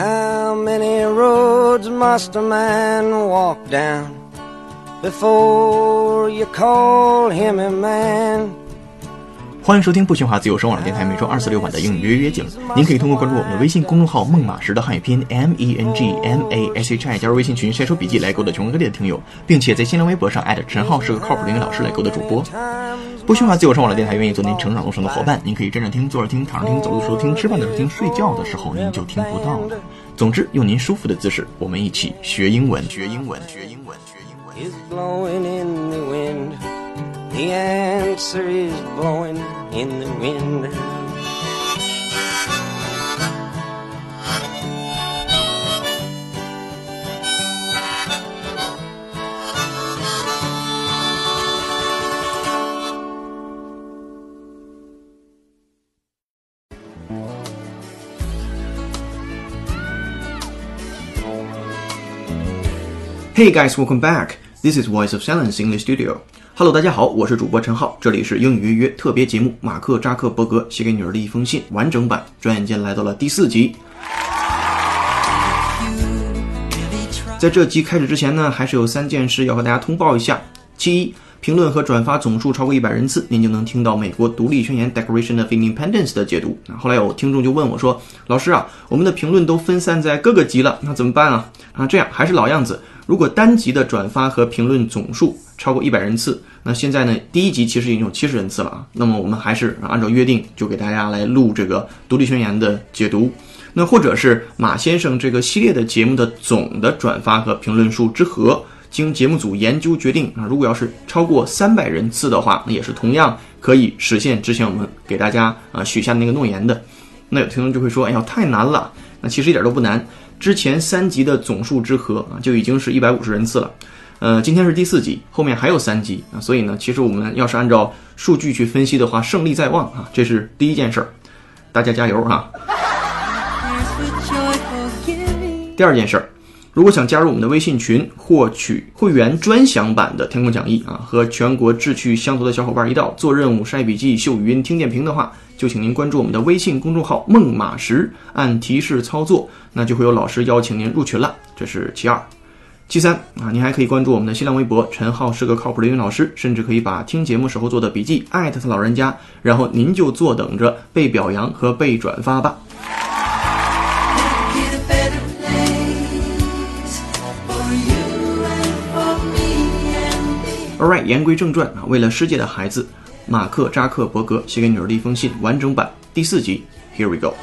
How many roads must a man walk down before you call him a man? 欢迎收听不喧哗自由声网络电台每周二四六晚的英语约约景。您可以通过关注我们的微信公众号“孟马时”的汉语拼音 M E N G M A S H I 加入微信群晒出笔记来勾搭全国各地的听友，并且在新浪微博上艾特陈浩是个靠谱的英语老师来勾搭主播。不需要自由上网的电台愿意做您成长路上的伙伴，您可以站着听、坐着听、躺着听、走路时候听、吃饭的时候听、睡觉的时候您就听不到了。总之，用您舒服的姿势，我们一起学英文，学英文，学英文，学英文。is blowing in the wind. The answer is blowing in the wind. Hey guys, welcome back. This is Voice of Silence English Studio. Hello，大家好，我是主播陈浩，这里是英语约约特别节目《马克扎克伯格写给女儿的一封信》完整版，转眼间来到了第四集。在这集开始之前呢，还是有三件事要和大家通报一下。其一，评论和转发总数超过一百人次，您就能听到美国独立宣言 （Declaration of Independence） 的解读。啊后来有听众就问我说：“老师啊，我们的评论都分散在各个集了，那怎么办啊？”啊，这样还是老样子，如果单集的转发和评论总数超过一百人次，那现在呢，第一集其实已经有七十人次了啊。那么我们还是按照约定，就给大家来录这个独立宣言的解读。那或者是马先生这个系列的节目的总的转发和评论数之和，经节目组研究决定啊，如果要是超过三百人次的话，那也是同样可以实现之前我们给大家啊许下的那个诺言的。那有听众就会说，哎呀，太难了。那其实一点都不难，之前三集的总数之和啊就已经是一百五十人次了。呃，今天是第四集，后面还有三集啊，所以呢，其实我们要是按照数据去分析的话，胜利在望啊，这是第一件事儿，大家加油啊！第二件事儿，如果想加入我们的微信群，获取会员专享版的天空讲义啊，和全国志趣相投的小伙伴一道做任务、晒笔记、秀语音、听点评的话，就请您关注我们的微信公众号“梦马时”，按提示操作，那就会有老师邀请您入群了。这是其二。其三啊，您还可以关注我们的新浪微博“陈浩是个靠谱的英语老师”，甚至可以把听节目时候做的笔记艾特他老人家，然后您就坐等着被表扬和被转发吧。Alright，言归正传啊，为了世界的孩子，马克扎克伯格写给女儿的一封信完整版第四集，Here we go。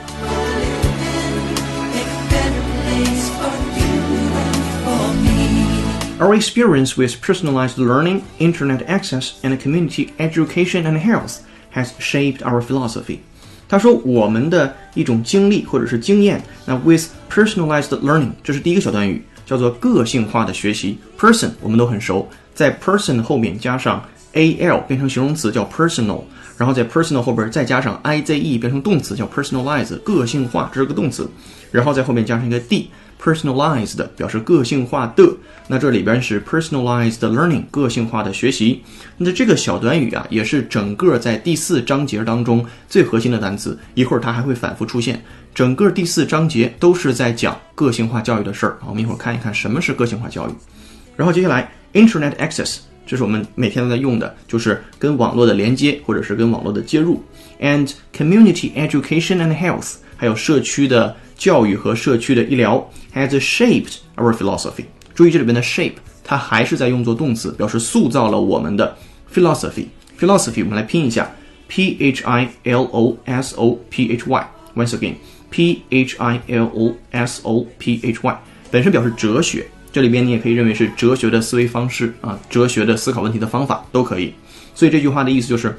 Make a better place for you and for me. Our experience with personalized learning, internet access, and community education and health has shaped our philosophy. 他说，我们的一种经历或者是经验，那 with personalized learning，这是第一个小短语，叫做个性化的学习。person 我们都很熟， 在 person 后面加上 al 变成形容词叫 personal，然后在 personal 后边再加上 ize 变成动词叫 personalize，个性化，这是个动词，然后在后面加上一个 d。personalized 表示个性化的，那这里边是 personalized learning 个性化的学习。那这个小短语啊，也是整个在第四章节当中最核心的单词，一会儿它还会反复出现。整个第四章节都是在讲个性化教育的事儿。我们一会儿看一看什么是个性化教育。然后接下来 internet access，这是我们每天都在用的，就是跟网络的连接或者是跟网络的接入。and community education and health，还有社区的教育和社区的医疗，has shaped our philosophy。注意这里边的 shape，它还是在用作动词，表示塑造了我们的 philosophy。philosophy 我们来拼一下，p h i l o s o p h y。Once again，p h i l o s o p h y 本身表示哲学， 这里边你也可以认为是哲学的思维方式啊，哲学的思考问题的方法都可以。所以这句话的意思就是，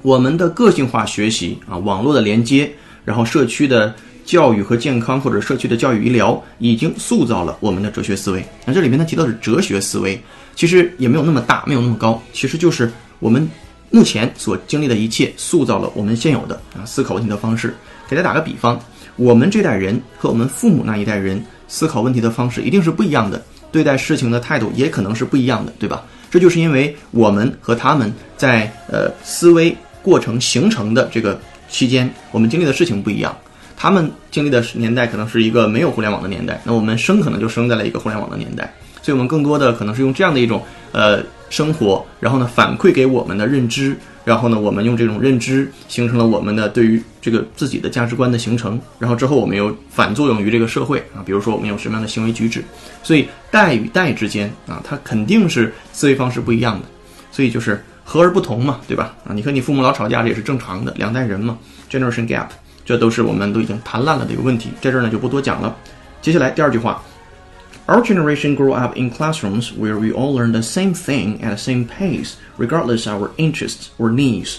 我们的个性化学习啊，网络的连接，然后社区的教育和健康或者社区的教育医疗，已经塑造了我们的哲学思维。那这里面呢提到是哲学思维，其实也没有那么大，没有那么高，其实就是我们目前所经历的一切，塑造了我们现有的啊思考问题的方式。给大家打个比方，我们这代人和我们父母那一代人思考问题的方式一定是不一样的，对待事情的态度也可能是不一样的，对吧？这就是因为我们和他们在呃思维过程形成的这个期间，我们经历的事情不一样。他们经历的年代可能是一个没有互联网的年代，那我们生可能就生在了一个互联网的年代，所以我们更多的可能是用这样的一种呃生活，然后呢反馈给我们的认知，然后呢我们用这种认知形成了我们的对于这个自己的价值观的形成，然后之后我们又反作用于这个社会啊，比如说我们有什么样的行为举止，所以代与代之间啊，它肯定是思维方式不一样的，所以就是和而不同嘛，对吧？啊，你和你父母老吵架这也是正常的，两代人嘛，generation gap。这都是我们都已经谈烂了的一个问题，在这儿呢就不多讲了。接下来第二句话，Our generation grew up in classrooms where we all learn the same thing at the same pace, regardless our interests or needs。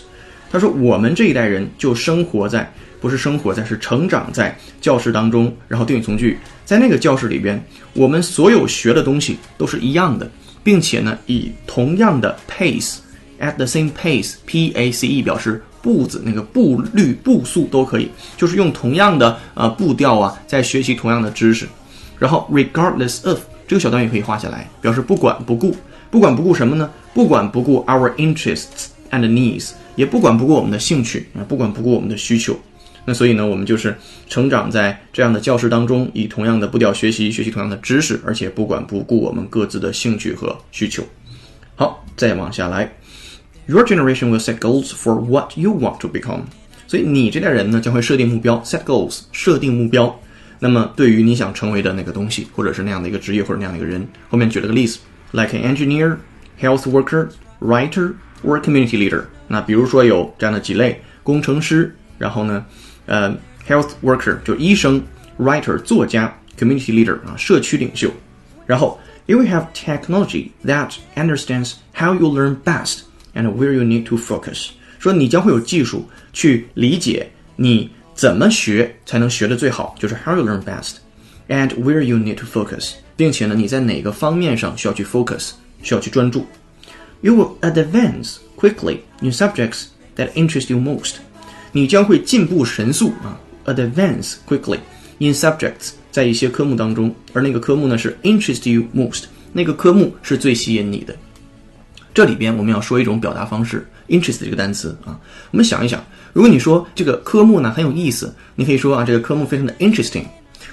他说我们这一代人就生活在，不是生活在，是成长在教室当中，然后定语从句，在那个教室里边，我们所有学的东西都是一样的，并且呢以同样的 pace，at the same pace，p a c e 表示。步子那个步率步速都可以，就是用同样的呃步调啊，在学习同样的知识。然后 regardless of 这个小段语可以画下来，表示不管不顾，不管不顾什么呢？不管不顾 our interests and needs，也不管不顾我们的兴趣啊，不管不顾我们的需求。那所以呢，我们就是成长在这样的教室当中，以同样的步调学习，学习同样的知识，而且不管不顾我们各自的兴趣和需求。好，再往下来。Your generation will set goals for what you want to become。所以你这代人呢，将会设定目标，set goals，设定目标。那么对于你想成为的那个东西，或者是那样的一个职业或者那样的一个人，后面举了个例子，like an engineer, health worker, writer or community leader。那比如说有这样的几类：工程师，然后呢，呃，health worker 就医生，writer 作家，community leader 啊，社区领袖。然后，you will have technology that understands how you learn best。and where you need to focus，说你将会有技术去理解你 怎么学才能学得最好，就是 how you learn best，and where you need to focus，并且呢你在哪个方面上需要去 focus，需要去专注。You will advance quickly in subjects that interest you most，你将会进步神速啊，advance quickly in subjects，在一些科目当中，而那个科目呢是 interest you most，那个科目是最吸引你的。这里边我们要说一种表达方式，interest 这个单词啊，我们想一想，如果你说这个科目呢很有意思，你可以说啊这个科目非常的 interesting。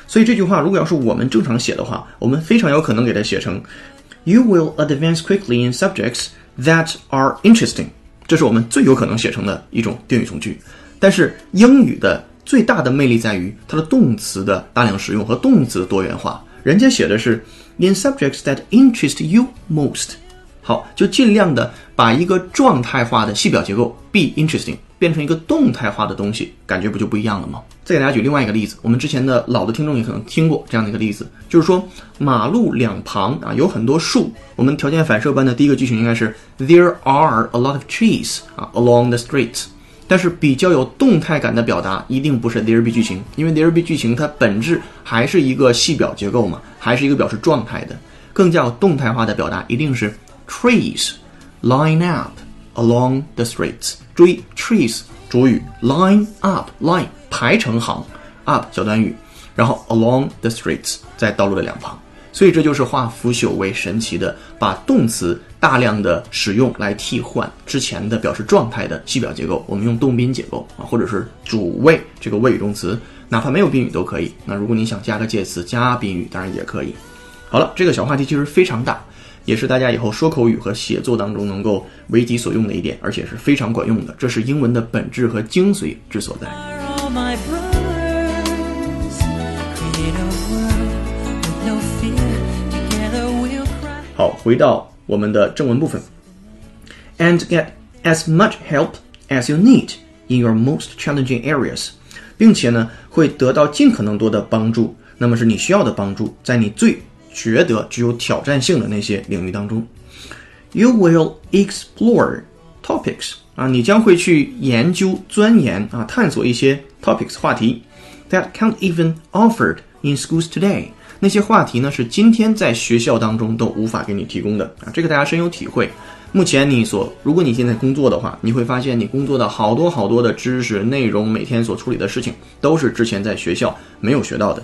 所以这句话如果要是我们正常写的话，我们非常有可能给它写成，You will advance quickly in subjects that are interesting。这是我们最有可能写成的一种定语从句。但是英语的最大的魅力在于它的动词的大量使用和动词的多元化。人家写的是 in subjects that interest you most。好，就尽量的把一个状态化的系表结构 be interesting 变成一个动态化的东西，感觉不就不一样了吗？再给大家举另外一个例子，我们之前的老的听众也可能听过这样的一个例子，就是说马路两旁啊有很多树，我们条件反射般的第一个句型应该是 There are a lot of trees 啊 along the street，但是比较有动态感的表达一定不是 there be 句型，因为 there be 句型它本质还是一个系表结构嘛，还是一个表示状态的，更加有动态化的表达一定是。trees line up along the streets。注意，trees 主语，line up line 排成行，up 小短语，然后 along the streets 在道路的两旁。所以这就是化腐朽为神奇的，把动词大量的使用来替换之前的表示状态的系表结构。我们用动宾结构啊，或者是主谓这个谓语动词，哪怕没有宾语都可以。那如果你想加个介词加宾语，当然也可以。好了，这个小话题其实非常大。也是大家以后说口语和写作当中能够为己所用的一点，而且是非常管用的。这是英文的本质和精髓之所在。好，回到我们的正文部分。And get as much help as you need in your most challenging areas，并且呢，会得到尽可能多的帮助。那么是你需要的帮助，在你最觉得具有挑战性的那些领域当中，you will explore topics 啊，你将会去研究、钻研啊，探索一些 topics 话题 that can't even offered in schools today。那些话题呢，是今天在学校当中都无法给你提供的啊，这个大家深有体会。目前你所，如果你现在工作的话，你会发现你工作的好多好多的知识内容，每天所处理的事情，都是之前在学校没有学到的。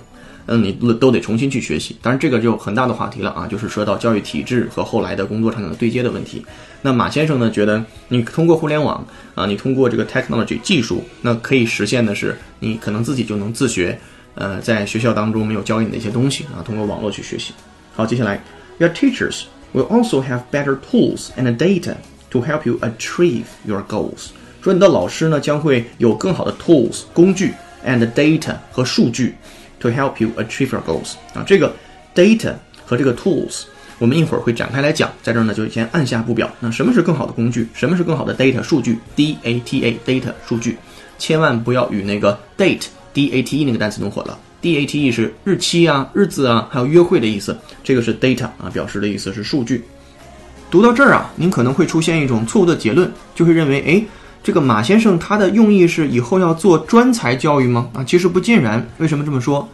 嗯，你都都得重新去学习。当然，这个就很大的话题了啊，就是说到教育体制和后来的工作场景的对接的问题。那马先生呢，觉得你通过互联网啊，你通过这个 technology 技术，那可以实现的是，你可能自己就能自学，呃，在学校当中没有教给你的一些东西啊，通过网络去学习。好，接下来，Your teachers will also have better tools and data to help you achieve your goals。说你的老师呢，将会有更好的 tools 工具 and data 和数据 to help you achieve your goals。啊，这个 data 和这个 tools。我们一会儿会展开来讲，在这儿呢就先按下不表。那什么是更好的工具？什么是更好的 data 数据？D A T A data 数据，千万不要与那个 date D A T E 那个单词弄混了。D A T E 是日期啊、日子啊，还有约会的意思。这个是 data 啊，表示的意思是数据。读到这儿啊，您可能会出现一种错误的结论，就会认为，哎，这个马先生他的用意是以后要做专才教育吗？啊，其实不尽然。为什么这么说？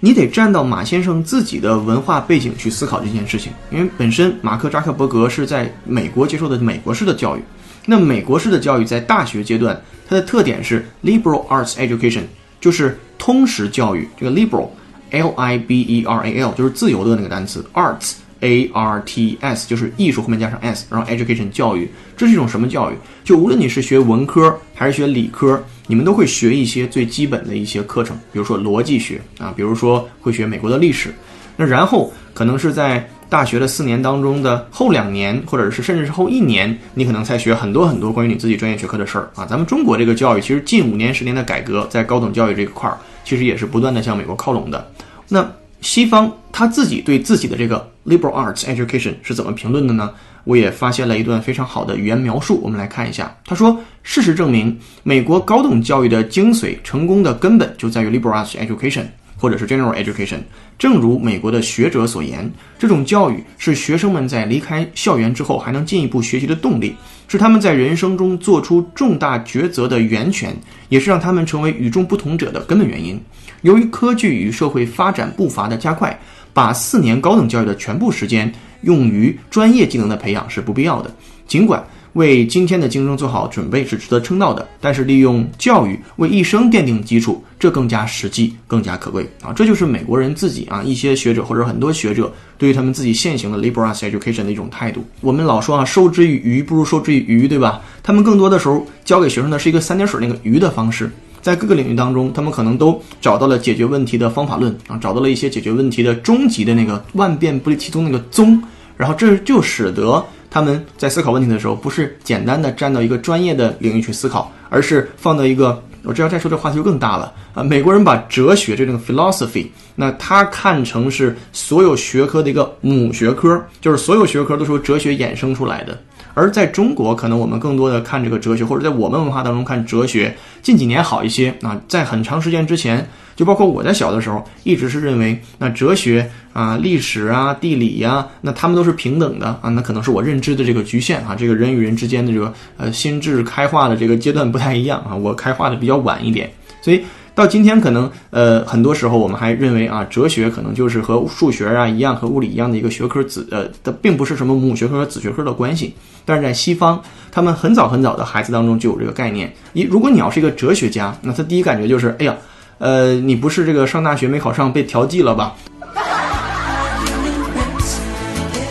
你得站到马先生自己的文化背景去思考这件事情，因为本身马克扎克伯格是在美国接受的美国式的教育，那美国式的教育在大学阶段，它的特点是 liberal arts education，就是通识教育。这个 liberal，L I B E R A L，就是自由的那个单词，arts。A R T S 就是艺术后面加上 s，然后 education 教育，这是一种什么教育？就无论你是学文科还是学理科，你们都会学一些最基本的一些课程，比如说逻辑学啊，比如说会学美国的历史。那然后可能是在大学的四年当中的后两年，或者是甚至是后一年，你可能才学很多很多关于你自己专业学科的事儿啊。咱们中国这个教育其实近五年十年的改革，在高等教育这一块儿，其实也是不断的向美国靠拢的。那西方他自己对自己的这个 liberal arts education 是怎么评论的呢？我也发现了一段非常好的语言描述，我们来看一下。他说：“事实证明，美国高等教育的精髓、成功的根本就在于 liberal arts education，或者是 general education。正如美国的学者所言，这种教育是学生们在离开校园之后还能进一步学习的动力，是他们在人生中做出重大抉择的源泉，也是让他们成为与众不同者的根本原因。”由于科技与社会发展步伐的加快，把四年高等教育的全部时间用于专业技能的培养是不必要的。尽管为今天的竞争做好准备是值得称道的，但是利用教育为一生奠定基础，这更加实际，更加可贵啊！这就是美国人自己啊，一些学者或者很多学者对于他们自己现行的 liberal education 的一种态度。我们老说啊，授之以鱼不如授之以渔，对吧？他们更多的时候教给学生的是一个三点水那个鱼的方式。在各个领域当中，他们可能都找到了解决问题的方法论啊，找到了一些解决问题的终极的那个万变不离其宗那个宗，然后这就使得他们在思考问题的时候，不是简单的站到一个专业的领域去思考，而是放到一个，我这要再说这话题就更大了啊。美国人把哲学这种 philosophy，那他看成是所有学科的一个母学科，就是所有学科都是由哲学衍生出来的。而在中国，可能我们更多的看这个哲学，或者在我们文化当中看哲学，近几年好一些啊。在很长时间之前，就包括我在小的时候，一直是认为那哲学啊、历史啊、地理呀，那他们都是平等的啊。那可能是我认知的这个局限啊。这个人与人之间的这个呃心智开化的这个阶段不太一样啊，我开化的比较晚一点，所以。到今天，可能呃，很多时候我们还认为啊，哲学可能就是和数学啊一样，和物理一样的一个学科子呃它，并不是什么母学科和子学科的关系。但是在西方，他们很早很早的孩子当中就有这个概念。一，如果你要是一个哲学家，那他第一感觉就是，哎呀，呃，你不是这个上大学没考上被调剂了吧？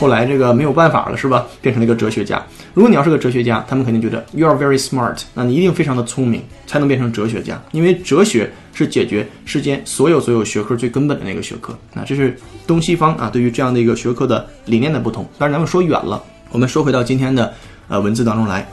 后来这个没有办法了，是吧？变成了一个哲学家。如果你要是个哲学家，他们肯定觉得 you are very smart，那你一定非常的聪明，才能变成哲学家。因为哲学是解决世间所有所有学科最根本的那个学科。那这是东西方啊对于这样的一个学科的理念的不同。当然咱们说远了，我们说回到今天的呃文字当中来。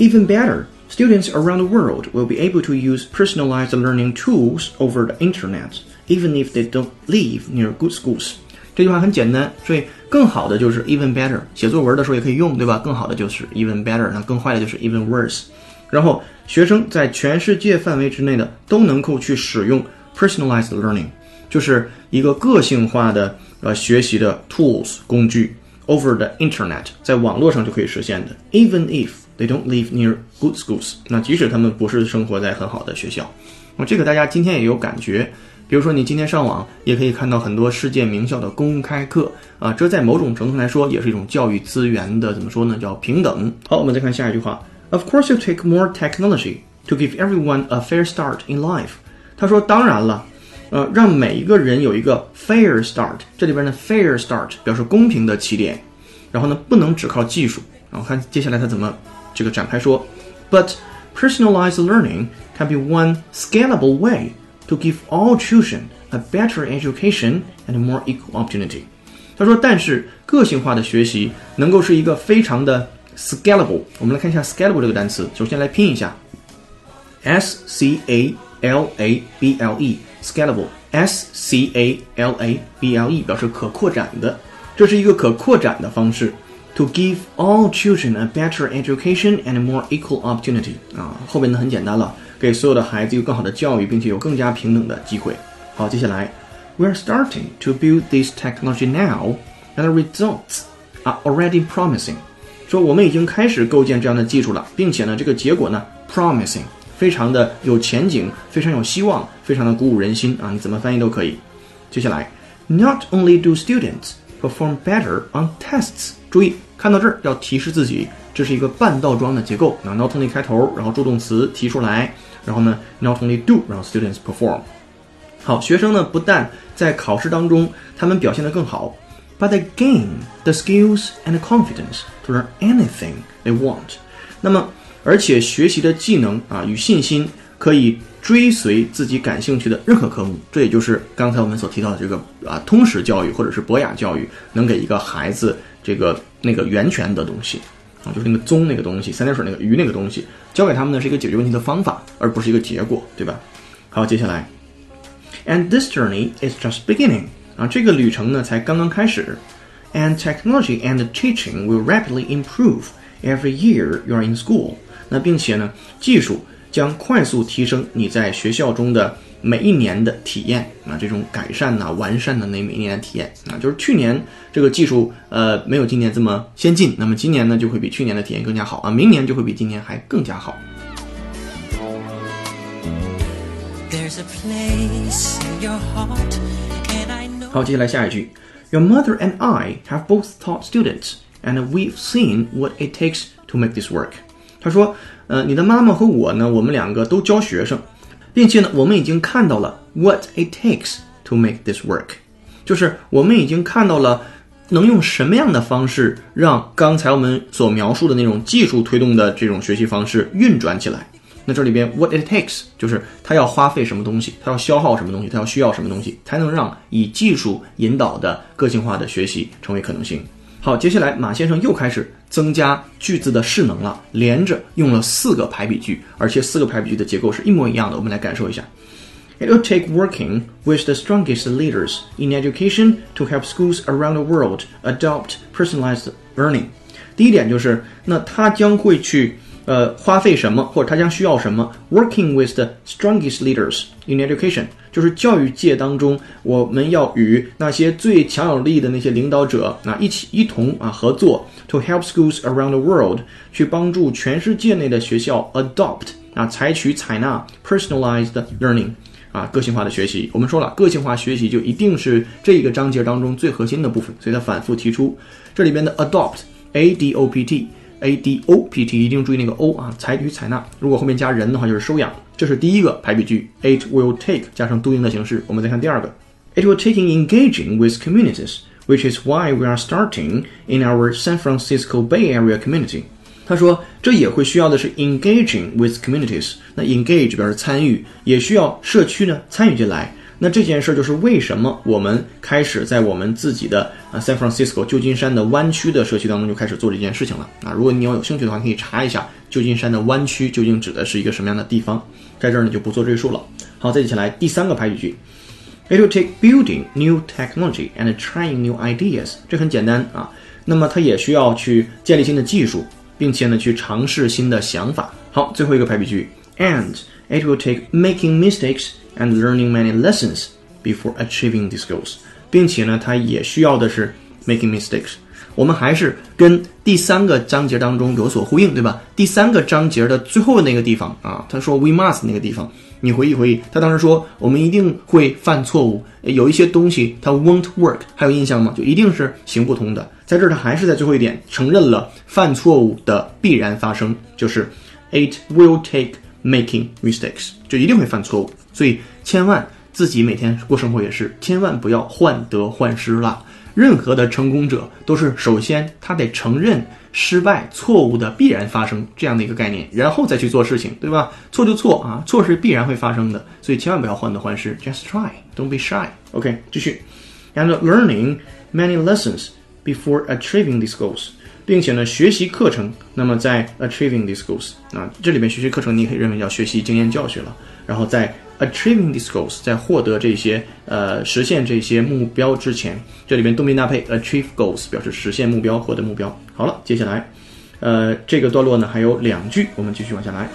Even better, students around the world will be able to use personalized learning tools over the internet, even if they don't live near good schools. 这句话很简单，所以更好的就是 even better，写作文的时候也可以用，对吧？更好的就是 even better，那更坏的就是 even worse。然后学生在全世界范围之内的都能够去使用 personalized learning，就是一个个性化的呃学习的 tools 工具 over the internet，在网络上就可以实现的。Even if they don't live near good schools，那即使他们不是生活在很好的学校，那这个大家今天也有感觉。比如说，你今天上网也可以看到很多世界名校的公开课啊，这在某种程度来说也是一种教育资源的怎么说呢？叫平等。好，我们再看下一句话。Of course, you take more technology, to give everyone a fair start in life。他说，当然了，呃，让每一个人有一个 fair start，这里边的 fair start 表示公平的起点。然后呢，不能只靠技术。然后看接下来他怎么这个展开说，But personalized learning can be one scalable way to give all children a better education and more equal opportunity。他说，但是个性化的学习能够是一个非常的 scalable。我们来看一下 scalable 这个单词，首先来拼一下，s c a l a b l e，scalable，s c a l a b l e 表示可扩展的，这是一个可扩展的方式。 To give all children a better education and more equal opportunity 啊，后边呢很简单了，给所有的孩子有更好的教育，并且有更加平等的机会。好，接下来，We are starting to build this technology now, and the results are already promising。说我们已经开始构建这样的技术了，并且呢，这个结果呢，promising，非常的有前景，非常有希望，非常的鼓舞人心啊！你怎么翻译都可以。接下来，Not only do students perform better on tests， 注意看到这儿要提示自己，这是一个半倒装的结构。那 not only 开头，然后助动词提出来，然后呢，not only do，然后 students perform。好，学生呢不但在考试当中他们表现得更好，but they gain the skills and confidence to learn anything they want。那么，而且学习的技能啊与信心可以追随自己感兴趣的任何科目。这也就是刚才我们所提到的这个啊通识教育或者是博雅教育，能给一个孩子这个那个源泉的东西啊，就是那个宗那个东西，三点水那个鱼那个东西，教给他们的是一个解决问题的方法，而不是一个结果，对吧？好，接下来。And this journey is just beginning 啊，这个旅程呢才刚刚开始。And technology and teaching will rapidly improve every year you are in school。那并且呢，技术将快速提升你在学校中的每一年的体验啊，这种改善呐、完善的那每一年的体验啊，就是去年这个技术呃没有今年这么先进，那么今年呢就会比去年的体验更加好啊，明年就会比今年还更加好。好，接下来下一句，Your mother and I have both taught students, and we've seen what it takes to make this work。他说，呃，你的妈妈和我呢，我们两个都教学生，并且呢，我们已经看到了 what it takes to make this work，就是我们已经看到了能用什么样的方式让刚才我们所描述的那种技术推动的这种学习方式运转起来。那这里边 what it takes 就是它要花费什么东西，它要消耗什么东西，它要需要什么东西，才能让以技术引导的个性化的学习成为可能性。好，接下来马先生又开始增加句子的势能了，连着用了四个排比句，而且四个排比句的结构是一模一样的。我们来感受一下。It will take working with the strongest leaders in education to help schools around the world adopt personalized learning。第一点就是，那他将会去呃花费什么，或者他将需要什么？Working with the strongest leaders in education，就是教育界当中，我们要与那些最强有力的那些领导者啊一起一同啊合作，to help schools around the world，去帮助全世界内的学校 adopt 啊采取采纳 personalized learning。啊，个性化的学习，我们说了，个性化学习就一定是这个章节当中最核心的部分，所以他反复提出这里边的 adopt，A D O P T A D O P T，一定注意那个 o 啊，采取采纳，如果后面加人的话就是收养，这是第一个排比句，it will take 加上 doing 的形式，我们再看第二个，it will takeing engaging with communities。Which is why we are starting in our San Francisco Bay Area community. 他说，这也会需要的是 engaging with communities。那 engage 表示参与，也需要社区呢参与进来。那这件事就是为什么我们开始在我们自己的啊 San Francisco 旧金山的湾区的社区当中就开始做这件事情了啊。如果你要有兴趣的话，可以查一下旧金山的湾区究竟指的是一个什么样的地方，在这儿呢就不做赘述了。好，再接下来第三个排比句。It will take building new technology and trying new ideas。这很简单啊。那么它也需要去建立新的技术。并且呢，去尝试新的想法。好，最后一个排比句，and it will take making mistakes and learning many lessons before achieving these goals。并且呢，它也需要的是 making mistakes。我们还是跟第三个章节当中有所呼应，对吧？第三个章节的最后那个地方啊，他说 we must 那个地方，你回忆回忆，他当时说我们一定会犯错误，有一些东西它 won't work，还有印象吗？就一定是行不通的。在这儿，他还是在最后一点承认了犯错误的必然发生，就是 it will take making mistakes，就一定会犯错误。所以千万自己每天过生活也是，千万不要患得患失啦。任何的成功者都是首先他得承认失败、错误的必然发生这样的一个概念，然后再去做事情，对吧？错就错啊，错是必然会发生的，所以千万不要患得患失，just try，don't be shy。OK，继续，and learning many lessons before achieving these goals。并且呢，学习课程，那么在 achieving these goals 啊，这里面学习课程，你可以认为叫学习经验教学了。然后在 achieving these goals，在获得这些呃实现这些目标之前，这里面动宾搭配 achieve goals 表示实现目标、获得目标。好了，接下来，呃，这个段落呢还有两句，我们继续往下来。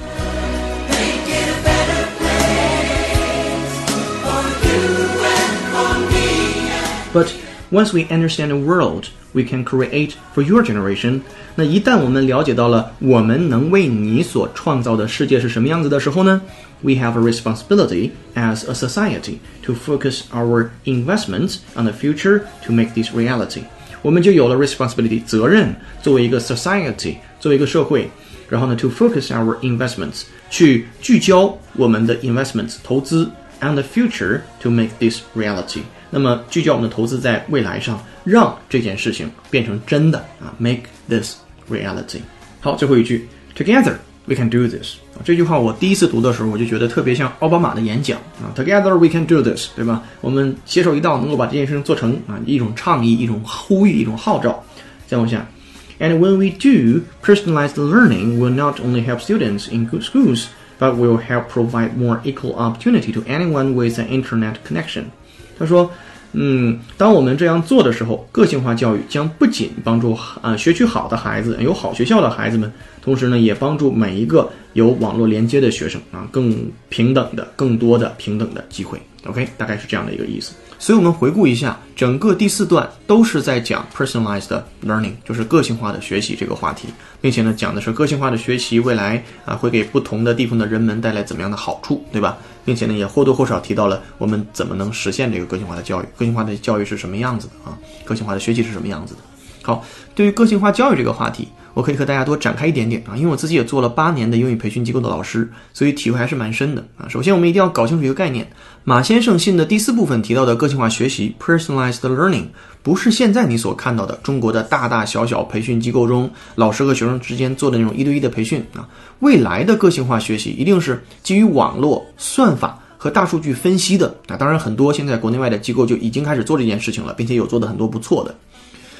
But once we understand the world we can create for your generation，那一旦我们了解到了我们能为你所创造的世界是什么样子的时候呢，we have a responsibility as a society to focus our investments on the future to make this reality。我们就有了 responsibility 责任，作为一个 society，作为一个社会，然后呢，to focus our investments 去聚焦我们的 investments 投资 on the future to make this reality。 那么聚焦我们的投资在未来上，让这件事情变成真的啊，make this reality。好，最后一句，Together we can do this。这句话我第一次读的时候，我就觉得特别像奥巴马的演讲啊，Together we can do this，对吧？我们携手一道，能够把这件事情做成啊，一种倡议，一种呼吁，一种号召。再往下。And when we do, personalized learning will not only help students in good schools, but will help provide more equal opportunity to anyone with an internet connection. 他说，嗯，当我们这样做的时候，个性化教育将不仅帮助啊、学区好的孩子，有好学校的孩子们，同时呢，也帮助每一个有网络连接的学生啊，更平等的、更多的平等的机会。OK，大概是这样的一个意思。所以，我们回顾一下，整个第四段都是在讲 personalized learning，就是个性化的学习这个话题，并且呢，讲的是个性化的学习未来啊会给不同的地方的人们带来怎么样的好处，对吧？并且呢，也或多或少提到了我们怎么能实现这个个性化的教育，个性化的教育是什么样子的啊？个性化的学习是什么样子的？好，对于个性化教育这个话题，我可以和大家多展开一点点啊，因为我自己也做了八年的英语培训机构的老师，所以体会还是蛮深的啊。首先，我们一定要搞清楚一个概念，马先生信的第四部分提到的个性化学习 （personalized learning） 不是现在你所看到的中国的大大小小培训机构中老师和学生之间做的那种一对一的培训啊。未来的个性化学习一定是基于网络算法。和大数据分析的啊，当然很多现在国内外的机构就已经开始做这件事情了，并且有做的很多不错的。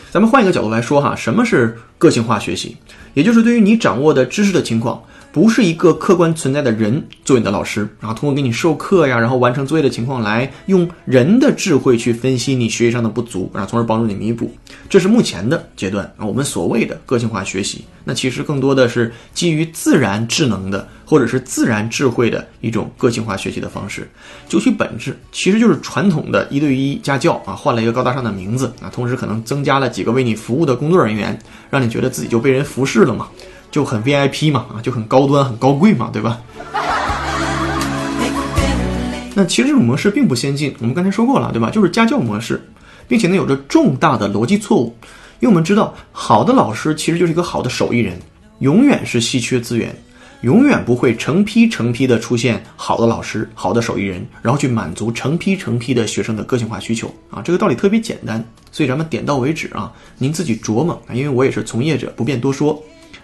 咱们换一个角度来说哈，什么是个性化学习？也就是对于你掌握的知识的情况，不是一个客观存在的人做你的老师，然后通过给你授课呀，然后完成作业的情况来用人的智慧去分析你学习上的不足，然后从而帮助你弥补。这是目前的阶段啊，我们所谓的个性化学习，那其实更多的是基于自然智能的或者是自然智慧的一种个性化学习的方式。究其本质，其实就是传统的一对一家教啊，换了一个高大上的名字啊，同时可能增加了几个为你服务的工作人员，让你觉得自己就被人服侍了嘛，就很 VIP 嘛，啊，就很高端、很高贵嘛，对吧？那其实这种模式并不先进，我们刚才说过了，对吧？就是家教模式，并且呢有着重大的逻辑错误，因为我们知道，好的老师其实就是一个好的手艺人，永远是稀缺资源。永远不会成批成批的出现好的老师、好的手艺人，然后去满足成批成批的学生的个性化需求啊！这个道理特别简单，所以咱们点到为止啊，您自己琢磨啊，因为我也是从业者，不便多说。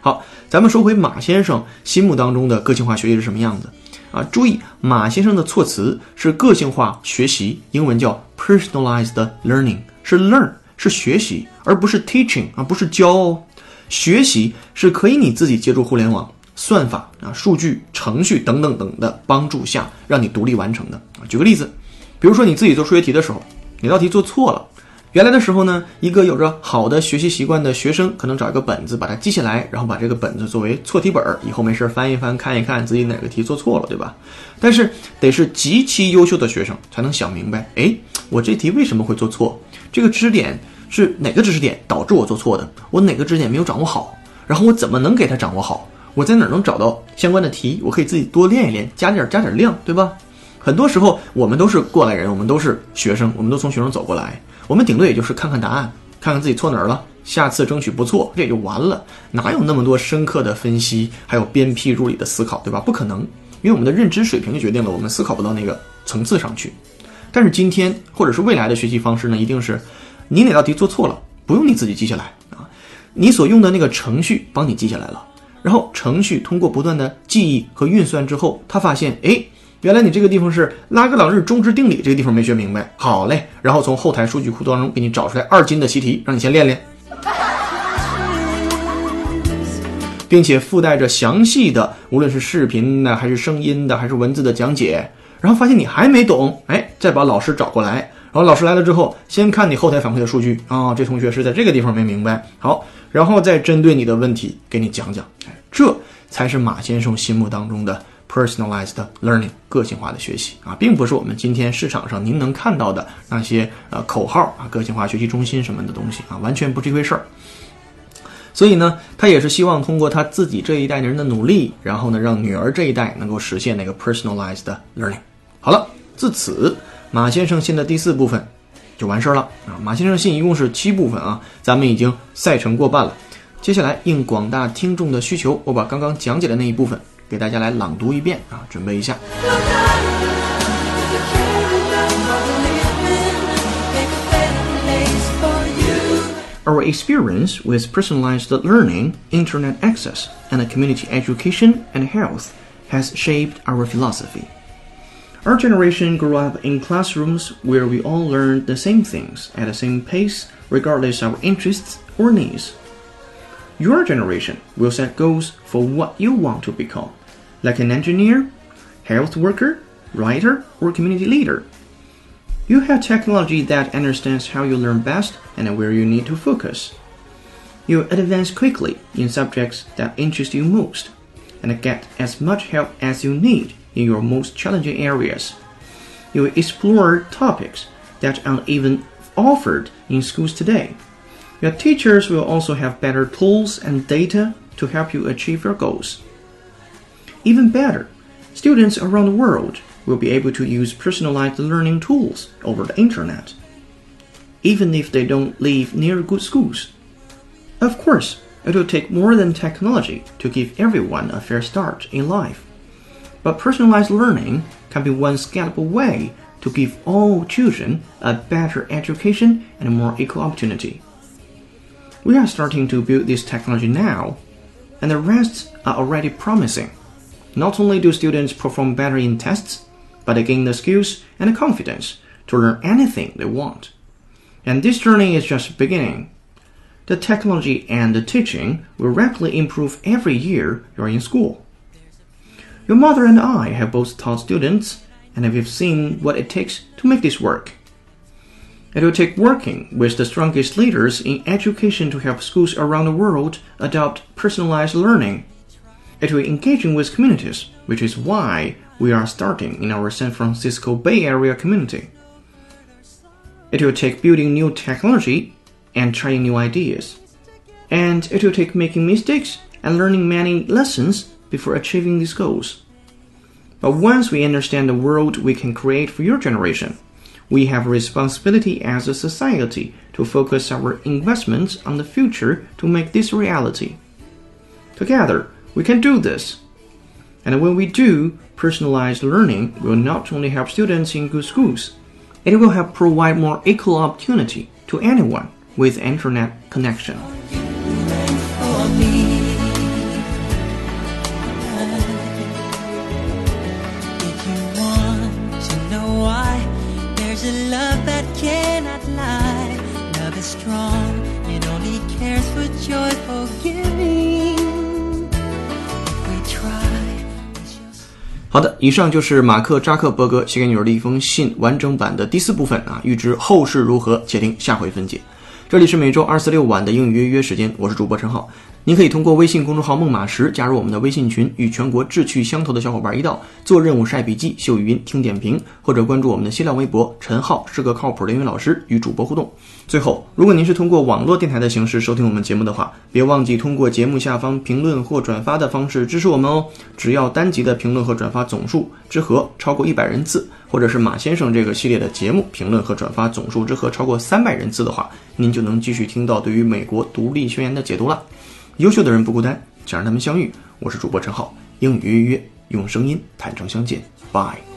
好，咱们说回马先生心目当中的个性化学习是什么样子啊？注意，马先生的措辞是个性化学习，英文叫 personalized learning，是 learn 是学习，而不是 teaching 啊，不是教哦。学习是可以你自己借助互联网。算法啊、数据、程序等等等的帮助下，让你独立完成的啊。举个例子，比如说你自己做数学题的时候，哪道题做错了，原来的时候呢，一个有着好的学习习惯的学生，可能找一个本子把它记下来，然后把这个本子作为错题本儿，以后没事翻一翻，看一看自己哪个题做错了，对吧？但是得是极其优秀的学生才能想明白，哎，我这题为什么会做错？这个知识点是哪个知识点导致我做错的？我哪个知识点没有掌握好？然后我怎么能给它掌握好？我在哪儿能找到相关的题？我可以自己多练一练，加点加点量，对吧？很多时候我们都是过来人，我们都是学生，我们都从学生走过来，我们顶多也就是看看答案，看看自己错哪儿了，下次争取不错，这也就完了。哪有那么多深刻的分析，还有鞭辟入里的思考，对吧？不可能。因为我们的认知水平就决定了我们思考不到那个层次上去。但是今天或者是未来的学习方式呢，一定是你哪道题做错了，不用你自己记下来啊，你所用的那个程序帮你记下来了。然后程序通过不断的记忆和运算之后，他发现，哎，原来你这个地方是拉格朗日中值定理，这个地方没学明白。好嘞，然后从后台数据库当中给你找出来二进的习题，让你先练练。并且附带着详细的，无论是视频的，还是声音的，还是文字的讲解。然后发现你还没懂，哎，再把老师找过来。然后老师来了之后，先看你后台反馈的数据啊，这同学是在这个地方没明白。好，然后再针对你的问题给你讲讲。哎，这才是马先生心目当中的 personalized learning 个性化的学习啊，并不是我们今天市场上您能看到的那些呃口号啊，个性化学习中心什么的东西啊，完全不是一回事儿。所以呢，他也是希望通过他自己这一代人的努力，然后呢，让女儿这一代能够实现那个 personalized learning。好了，自此马先生信的第四部分就完事儿了啊。马先生信一共是七部分啊，咱们已经赛程过半了。接下来应广大听众的需求，我把刚刚讲解的那一部分给大家来朗读一遍啊，准备一下。 Our experience with personalized learning, internet access, and community education and health has shaped our philosophy. Our generation grew up in classrooms where we all learned the same things at the same pace, regardless of interests or needs. Your generation will set goals for what you want to become, like an engineer, health worker, writer, or community leader. You have technology that understands how you learn best and where you need to focus. You advance quickly in subjects that interest you most and get as much help as you need in your most challenging areas. You explore topics that aren't even offered in schools today. Your teachers will also have better tools and data to help you achieve your goals. Even better, students around the world will be able to use personalized learning tools over the internet, even if they don't live near good schools. Of course, it will take more than technology to give everyone a fair start in life. But personalized learning can be one scalable way to give all children a better education and more equal opportunity. We are starting to build this technology now, and the results are already promising. Not only do students perform better in tests, but they gain the skills and the confidence to learn anything they want. And this journey is just beginning. The technology and the teaching will rapidly improve every year you're in school. Your mother and I have both taught students, and we've seen what it takes to make this work. It will take working with the strongest leaders in education to help schools around the world adopt personalized learning. It will engaging with communities, which is why we are starting in our San Francisco Bay Area community. It will take building new technology and trying new ideas. And it will take making mistakes and learning many lessons before achieving these goals. But once we understand the world we can create for your generation, we have a responsibility as a society to focus our investments on the future to make this reality. Together, we can do this. And when we do, personalized learning will not only help students in good schools, it will help provide more equal opportunity to anyone with internet connection. love that cannot lie. Love is strong, it only cares for joyful giving. 好的，以上就是马克扎克伯格写给女儿的一封信完整版的第四部分啊。预知后事如何，且听下回分解。这里是每周二四六晚的英语约约时间，我是主播陈浩。您可以通过微信公众号“孟马时”加入我们的微信群，与全国志趣相投的小伙伴一道做任务、晒笔记、秀语音、听点评，或者关注我们的新浪微博“陈浩是个靠谱的英语老师”，与主播互动。最后，如果您是通过网络电台的形式收听我们节目的话，别忘记通过节目下方评论或转发的方式支持我们哦。只要单集的评论和转发总数之和超过一百人次，或者是马先生这个系列的节目评论和转发总数之和超过三百人次的话，您就能继续听到对于美国独立宣言的解读了。优秀的人不孤单，想让他们相遇。我是主播陈浩，英语约约，用声音坦诚相见。Bye。